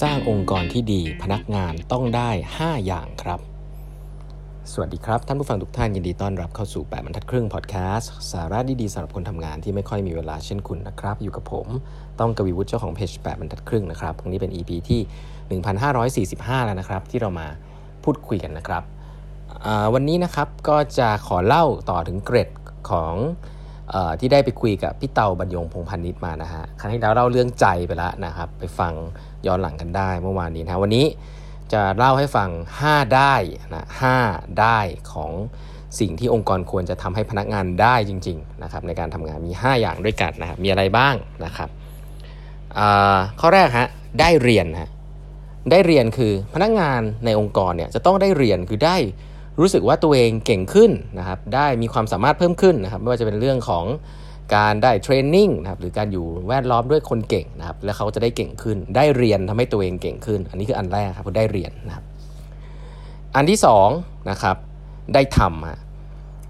สร้างองค์กรที่ดีพนักงานต้องได้ 5 อย่างครับ สวัสดีครับ ท่านผู้ฟังทุกท่านยินดีต้อนรับเข้าสู่ 8บรรทัดครึ่งพอดแคสต์สาระดีๆสำหรับคนทำงานที่ไม่ค่อยมีเวลาเช่นคุณนะครับ อยู่กับผม ต้องกวีวุฒิเจ้าของเพจ8บรรทัดครึ่งนะครับวันนี้เป็น EP ที่ 1545 แล้วนะครับ ที่เรามาพูดคุยกันนะครับวันนี้นะครับก็จะขอเล่าต่อถึงเกร็ดของ ที่ได้ไปคุยกับพี่เตาบรรยงพงพันนิตมานะฮะครั้งที่แล้วเล่าเรื่องใจไปแล้วนะครับ ไปฟังย้อนหลังกันได้เมื่อวานนี้นะวันนี้จะเล่าให้ฟัง 5 ได้นะ5ได้ของสิ่งที่องค์กรควรจะทำให้พนักงานได้จริงๆนะครับในการทำงานมี 5 อย่างด้วยกันนะครับมีอะไรบ้างนะครับข้อแรกฮะได้เรียนฮะได้เรียนคือพนักงานในองค์กรเนี่ยจะต้องได้เรียนคือได้ รู้สึกว่าตัวเองเก่งขึ้นนะครับ ได้มีความสามารถเพิ่มขึ้นนะครับ ไม่ว่าจะเป็นเรื่องของการได้เทรนนิ่งนะครับหรือการอยู่แวดล้อมด้วยคนเก่งนะครับ แล้วเขาจะได้เก่งขึ้น ได้เรียนทำให้ตัวเองเก่งขึ้น อันนี้คืออันแรกครับได้เรียนนะครับ อันที่2นะครับได้ทำฮะ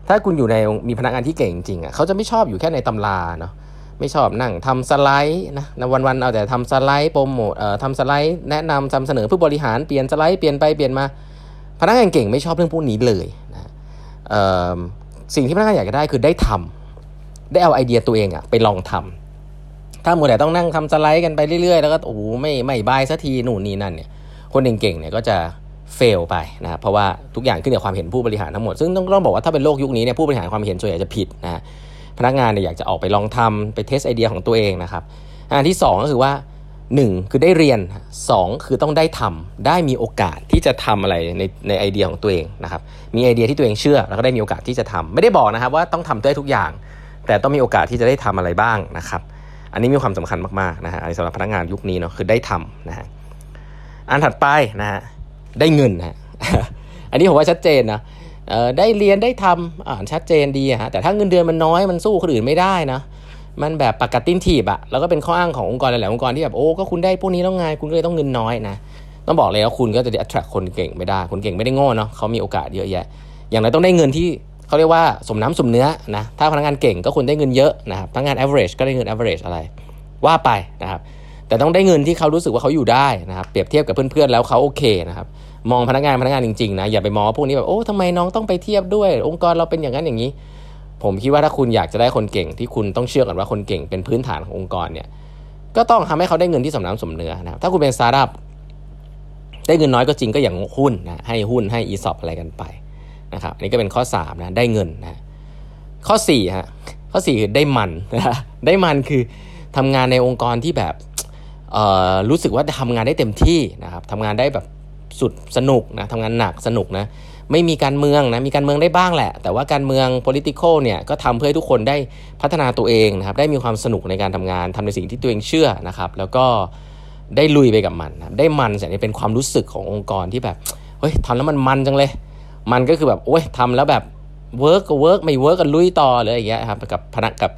ถ้าคุณอยู่ในมีพนักงานที่เก่งจริงอะเขาจะไม่ชอบอยู่แค่ในตำราเนาะไม่ชอบนั่งทำสไลด์นะวันๆเอาแต่ทำสไลด์โปรโมทเอ่อทำสไลด์แนะนำทำเสนอผู้บริหารเปลี่ยนสไลด์เปลี่ยนไปเปลี่ยนมา พนักงานเก่งไม่ชอบเรื่องพวกนี้เลยนะสิ่งที่พนักงานอยากจะได้คือได้ทำได้เอาไอเดียตัวเองอะไปลองทำถ้ามัวแต่ต้องนั่งทำสไลด์กันไปเรื่อยๆ แล้วก็โอ้โหไม่ไม่บายสักทีหนูนี่นั่นเนี่ยคนเก่งๆเนี่ยก็จะเฟลไปนะครับเพราะว่าทุกอย่างขึ้นกับความเห็นผู้บริหารทั้งหมด ซึ่งต้องต้องบอกว่าถ้าเป็นโลกยุคนี้เนี่ยผู้บริหารความเห็นส่วนใหญ่จะผิดนะพนักงานเนี่ยอยากจะออกไปลองทำไปเทสไอเดียของตัวเองนะครับอันที่ 2 ก็คือว่า 1 คือได้เรียน 2 คือต้องได้ทำได้มีโอกาสที่จะทำอะไรในในไอเดียของตัวเองนะครับมีไอเดียที่ตัวเองเชื่อ แล้วก็ได้มีโอกาสที่จะทำไม่ได้บอกนะครับว่าต้องทำได้ทุกอย่าง แต่ต้องมีโอกาสที่จะได้ทำอะไรบ้างนะครับ อันนี้มีความสำคัญมากๆนะฮะสำหรับพนักงานยุคนี้เนาะคือได้ทำนะฮะอันถัดไปนะฮะได้เงินฮะอันนี้ผมว่าชัดเจนนะได้เรียนได้ทำอ่าชัดเจนดีฮะแต่ถ้าเงินเดือนมันน้อยมันสู้คนอื่นไม่ได้นะ มันแบบปากกาตินทีบอะแล้วก็เป็นข้ออ้างขององค์กรหลายๆองค์กรที่แบบโอ้ก็คุณได้พวกนี้แล้วไงคุณก็เลยต้องเงินน้อยนะต้องบอกเลยว่าคุณก็จะ attract คนเก่งไม่ได้ คนเก่งไม่ได้โง่เนาะเขามีโอกาสเยอะแยะ อย่างไรต้องได้เงินที่เขาเรียกว่าสมน้ำสมเนื้อนะถ้าพนักงานเก่งก็คุณได้เงินเยอะนะครับพนักงาน average ก็ได้เงิน average อะไร ว่าไปนะครับแต่ต้องได้เงินที่เขารู้สึกว่าเขาอยู่ได้นะครับเปรียบเทียบกับเพื่อนๆแล้วเขาโอเคนะครับมองพนักงานพนักงานจริงๆนะอย่าไปมองพวกนี้แบบโอ้ทำไมน้องต้องไปเทียบด้วย องค์กรเราเป็นอย่างนั้นอย่างนี้ ผมคิดว่าถ้าคุณอยากจะได้คนเก่ง ที่คุณต้องเชื่อก่อนว่าคนเก่งเป็นพื้นฐานขององค์กรเนี่ยก็ต้องทำให้เขาได้เงินที่สมน้ำสมเนื้อนะครับถ้าคุณเป็นสตาร์ทอัพได้เงินน้อยก็จริงก็อย่างหุ้นนะให้หุ้นให้อีสอปอะไรกันไปนะครับอันนี้ก็เป็นข้อ3นะได้เงินนะข้อ4ฮะข้อ4คือได้มันนะได้มันคือทำงานในองค์กรที่แบบรู้สึกว่าทำงานได้เต็มที่นะครับทำงานได้แบบสุดสนุกนะทำงานหนักสนุกนะ ไม่มีการเมืองนะมีการเมืองได้บ้างแหละ แต่ว่าการเมือง political เนี่ยก็ทำเพื่อให้ทุกคนได้พัฒนาตัวเองนะครับได้มีความสนุกในการทำงานทำในสิ่งที่ตัวเองเชื่อนะครับ แล้วก็ได้ลุยไปกับมันนะได้มันแต่นี่เป็นความรู้สึกขององค์กรที่แบบเฮ้ยทำแล้วมันมันจังเลย มันก็คือแบบโอ้ยทำแล้วแบบเวิร์กก็เวิร์กไม่เวิร์กก็ลุยต่อเลยอย่างเงี้ยครับกับพนักกับ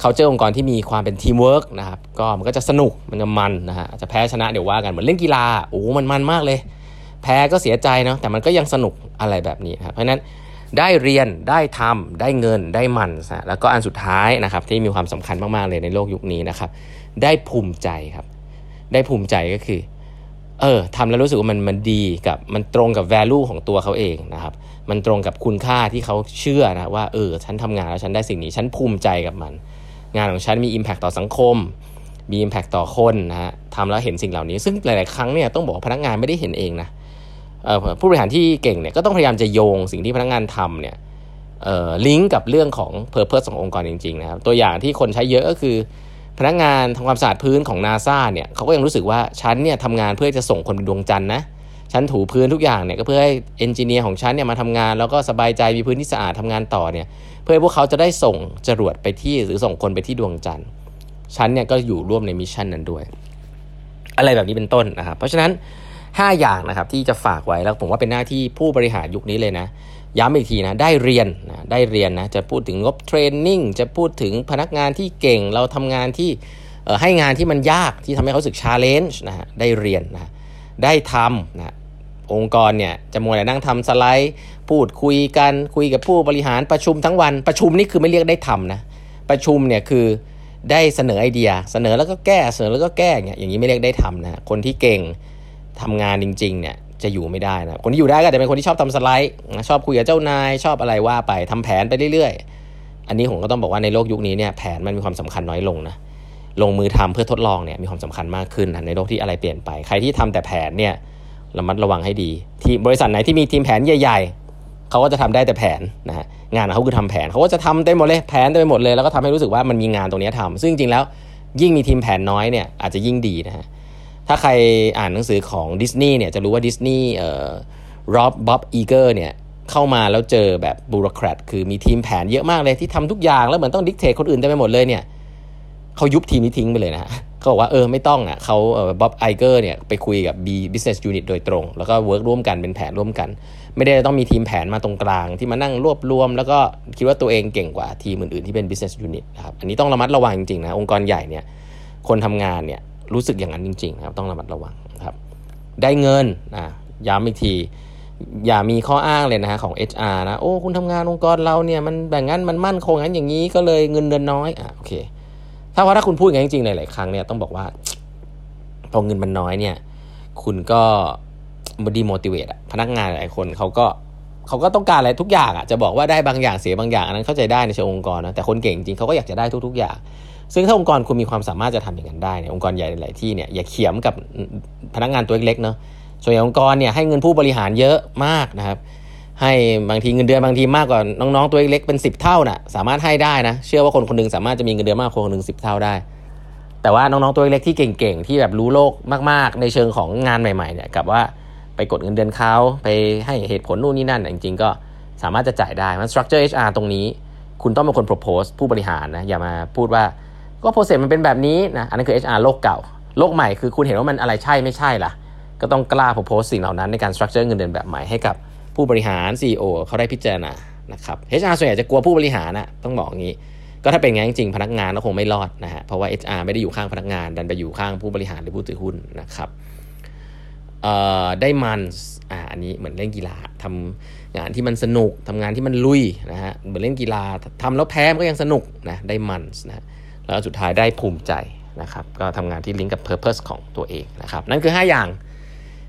เขาเจอองค์กรที่มีความเป็นทีมเวิร์กนะครับก็มันก็จะสนุกมันจะมันนะฮะจะแพ้ชนะเดี๋ยวว่ากันเหมือนเล่นกีฬาโอ้มันมันมากเลย แพ้ก็เสียใจเนาะแต่มันก็ยังสนุกอะไรแบบนี้ครับเพราะนั้นได้เรียนได้ทำได้เงินได้มันนะแล้วก็อันสุดท้ายนะครับที่มีความสำคัญมากๆเลยในโลกยุคนี้นะครับ ได้ภูมิใจครับ ได้ภูมิใจก็คือเออทำแล้วรู้สึกว่ามันมันดีกับมันตรงกับ value ของตัวเขาเองนะครับ มันตรงกับคุณค่าที่เขาเชื่อนะว่าเออฉันทำงานแล้วฉันได้สิ่งนี้ฉันภูมิใจกับมัน งานของฉันมี impact ต่อสังคม มี impact ต่อคนนะฮะทำแล้วเห็นสิ่งเหล่านี้ ซึ่งหลาย ๆ ครั้งเนี่ยต้องบอกพนักงานไม่ได้เห็นเองนะ ผู้บริหารที่เก่งเนี่ยก็ต้องพยายามจะโยงสิ่งที่พนักงานทำเนี่ยลิงก์กับเรื่องของ purpose ขององค์กรจริงๆนะครับตัวอย่างที่คนใช้เยอะก็คือ พนักงานทำความสะอาดพื้นของนาซาเนี่ยเขาก็ยังรู้สึกว่าฉันเนี่ยทำงานเพื่อจะส่งคนไปดวงจันทร์นะฉันถูพื้นทุกอย่างเนี่ยก็เพื่อให้ engineer ของฉันเนี่ยมาทำงานแล้วก็สบายใจมีพื้นที่สะอาดทำงานต่อเนี่ยเพื่อให้พวกเขาจะได้ส่งจรวดไปที่หรือส่งคนไปที่ดวงจันทร์ฉันเนี่ยก็อยู่ร่วมใน mission นั้นด้วย อะไรแบบนี้เป็นต้นนะครับเพราะฉะนั้น 5 อย่างนะครับที่จะฝากไว้แล้วผมว่าเป็นหน้าที่ผู้บริหารยุคนี้เลยนะ ย้ำอีกทีนะได้เรียนนะได้เรียนนะจะพูดถึงงบ training จะพูดถึงพนักงานที่เก่งเราทำงานที่ให้งานที่มันยากที่ทำให้เขารู้สึก challenge นะฮะได้เรียนนะได้ทำนะองค์กรเนี่ยจะมัวแต่นั่งทำสไลด์ พูดคุยกันคุยกับผู้บริหารประชุมทั้งวันประชุมนี่คือไม่เรียกได้ทำนะประชุมเนี่ยคือได้เสนอไอเดีย เสนอแล้วก็แก้เสนอแล้วก็แก้เนี่ยอย่างนี้ไม่เรียกได้ทำนะคนที่เก่ง ทำงานจริง ๆ เนี่ยจะอยู่ไม่ได้นะคนที่อยู่ได้ก็จะเป็นคนที่ชอบทำสไลด์ ชอบคุยกับเจ้านาย ชอบอะไรว่าไปทำแผนไปเรื่อยๆ อันนี้ผมก็ต้องบอกว่าในโลกยุคนี้เนี่ยแผนมันมีความสำคัญน้อยลงนะลงมือทำเพื่อทดลองเนี่ยมีความสำคัญมากขึ้นนะในโลกที่อะไรเปลี่ยนไป ใครที่ทำแต่แผนเนี่ยระมัดระวังให้ดี ที่บริษัทไหนที่มีทีมแผนใหญ่ ๆเขาก็จะทำได้แต่แผนนะฮะงานเขาคือทำแผนเขาก็จะทำเต็มหมดเลยแผนเต็มไปหมดเลยแล้วก็ทำให้รู้สึกว่ามันมีงานตรงนี้ทำซึ่งจริงๆแล้วยิ่งมีทีมแผนน้อยเนี่ยอาจจะยิ่งดีนะฮะ ถ้าใครอ่านหนังสือของดิสนีย์เนี่ยจะรู้ว่าดิสนีย์เอ่อรอบ Bob Iger เนี่ยเข้ามาแล้วเจอแบบ bureaucrat คือมีทีมแผนเยอะมากเลยที่ทำทุกอย่างแล้วเหมือนต้อง dictate คนอื่นได้ไปหมดเลยเนี่ยเขายุบทีมนี้ทิ้งไปเลยนะเขาบอกว่าเออไม่ต้องอะเขาเออ Bob Iger เนี่ยไปคุยกับ B Business Unit โดยตรง แล้วก็ work ร่วมกันเป็นแผนร่วมกัน ไม่ได้ต้องมีทีมแผนมาตรงกลาง ที่มานั่งรวบรวม แล้วก็คิดว่าตัวเองเก่งกว่าทีมอื่นๆที่เป็น Business Unit นะครับอันนี้ต้องระมัดระวังจริงๆนะองค์กรใหญ่เนี่ยคนทำงานเนี่ย รู้สึกอย่างนั้นจริงๆนะครับต้องระมัดระวังครับได้เงินนะย้ำอีกที อย่ามีข้ออ้างเลยนะฮะของ HR นะ โอ้ คุณทำงานองค์กรเราเนี่ยมันแบ่งงั้นมันมั่นคงงั้นอย่างนี้ก็เลยเงินเดือนน้อยอะโอเค ถ้าว่าถ้าคุณพูดอย่างนั้จริงๆหลายๆครั้งเนี่ยต้องบอกว่าพอเงินมันน้อยเนี่ย คุณก็บดีโมติเวตพนักงานหลายคนเขาก็เขาก็ต้องการอะไรทุกอย่างอะจะบอกว่าได้บางอย่างเสียบางอย่างอันนั้นเข้าใจได้ในเชิงองค์กรนะแต่คนเก่งจริงเขาก็อยากจะได้ทุก ๆ อย่าง ซึ่งถ้าองค์กรคุณมีความสามารถจะทำอย่างนั้นได้เนี่ยองค์กรใหญ่หลายที่เนี่ยอย่าเขียมกับพนักงานตัวเล็กๆเนาะส่วนใหญ่องค์กรเนี่ยให้เงินผู้บริหารเยอะมากนะครับ ให้บางทีเงินเดือนบางทีมากกว่าน้องๆตัวเล็กเป็น 10 เท่านะ่ะสามารถให้ได้นะ เชื่อว่าคนคนหนึงสามารถจะมีเงินเดือนมากกว่าคนนหนึ่งสิเท่าได้ แต่ว่าน้องๆตัวเล็กที่เก่งๆที่แบบรู้โลกมากๆ ในเชิงของงานใหม่ๆเนี่ยกับว่าไปกดเงินเดือนเขาไปให้เหตุผลนู่นนี่นั่นจริงๆ ก็สามารถจะจ่ายได้มัน structure HR ตรงนี้ คุณต้องเป็นคน propose ผู้บริหารนะอย่ามาพูดว่า ก็ process มันเป็นแบบนี้นะอันนั้นคือ HR โลกเก่า โลกใหม่คือคุณเห็นว่ามันอะไรใช่ไม่ใช่ล่ะ ก็ต้องกล้า propose สิ่งเหล่านั้นในการ structure เงินเดือนแบบใหม่ให้กับผู้บริหาร CEO เขาได้พิจารณานะครับ HR ส่วนใหญ่จะกลัวผู้บริหารนะต้องบอกอย่างนี้ ก็ถ้าเป็นงั้นจริงๆพนักงานก็คงไม่รอดนะฮะเพราะว่า HR ไม่ได้อยู่ข้างพนักงานดันไปอยู่ข้างผู้บริหารหรือผู้ถือหุ้นนะครับได้มันอ่าอันนี้เหมือนเล่นกีฬาทำงานที่มันสนุกทำงานที่มันลุยนะฮะเหมือนเล่นกีฬาทำแล้วแพ้มันก็ยังสนุกนะได้มันนะ แล้วสุดท้ายได้ภูมิใจนะครับก็ทำงานที่ลิงก์กับ Purpose ของตัวเองนะครับนั่นคือ 5 อย่าง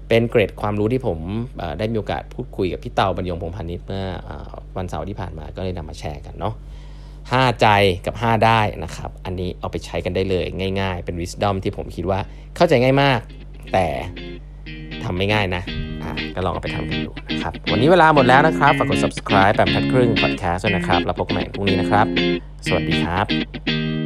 เป็นเกรดความรู้ที่ผมได้มีโอกาสพูดคุยกับพี่เตาบรรยงพงพาณิชเมื่อวันเสาร์ที่ผ่านมาก็เลยนำมาแชร์กันเนาะห้าใจกับ 5 ได้นะครับ อันนี้เอาไปใช้กันได้เลยง่ายๆ เป็น wisdom ที่ผมคิดว่าเข้าใจง่ายมาก แต่ทำไม่ง่ายนะอะก็ลองเอาไปทำกันดูนะครับ วันนี้เวลาหมดแล้วนะครับ ฝากกด subscribe แบบทัดครึ่ง podcast ด้วยนะครับ แล้วพบกันใหม่พรุ่งนี้นะครับ สวัสดีครับ